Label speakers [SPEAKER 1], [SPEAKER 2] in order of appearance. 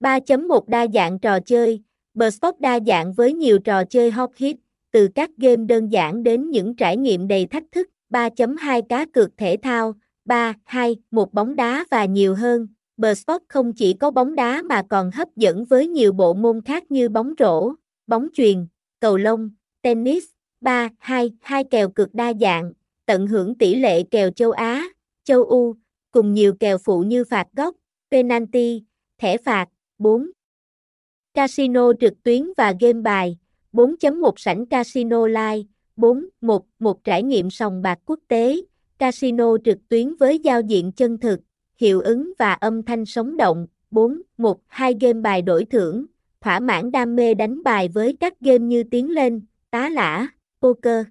[SPEAKER 1] 3.1 Đa dạng trò chơi, Sport đa dạng với nhiều trò chơi hot hit, từ các game đơn giản đến những trải nghiệm đầy thách thức. 3.2 Cá cược thể thao, 3, 2, 1 bóng đá và nhiều hơn. Sport không chỉ có bóng đá mà còn hấp dẫn với nhiều bộ môn khác như bóng rổ, bóng chuyền, cầu lông, tennis. 3, 2, 2 kèo cực đa dạng, tận hưởng tỷ lệ kèo châu Á, châu U cùng nhiều kèo phụ như phạt góc, penalty, thẻ phạt. 4. Casino trực tuyến và game bài, 4.1 sảnh Casino Live, 4. 1. Một trải nghiệm sòng bạc quốc tế, casino trực tuyến với giao diện chân thực, hiệu ứng và âm thanh sống động. 4. 1. Hai game bài đổi thưởng, thỏa mãn đam mê đánh bài với các game như Tiến lên, Tá lả, Poker.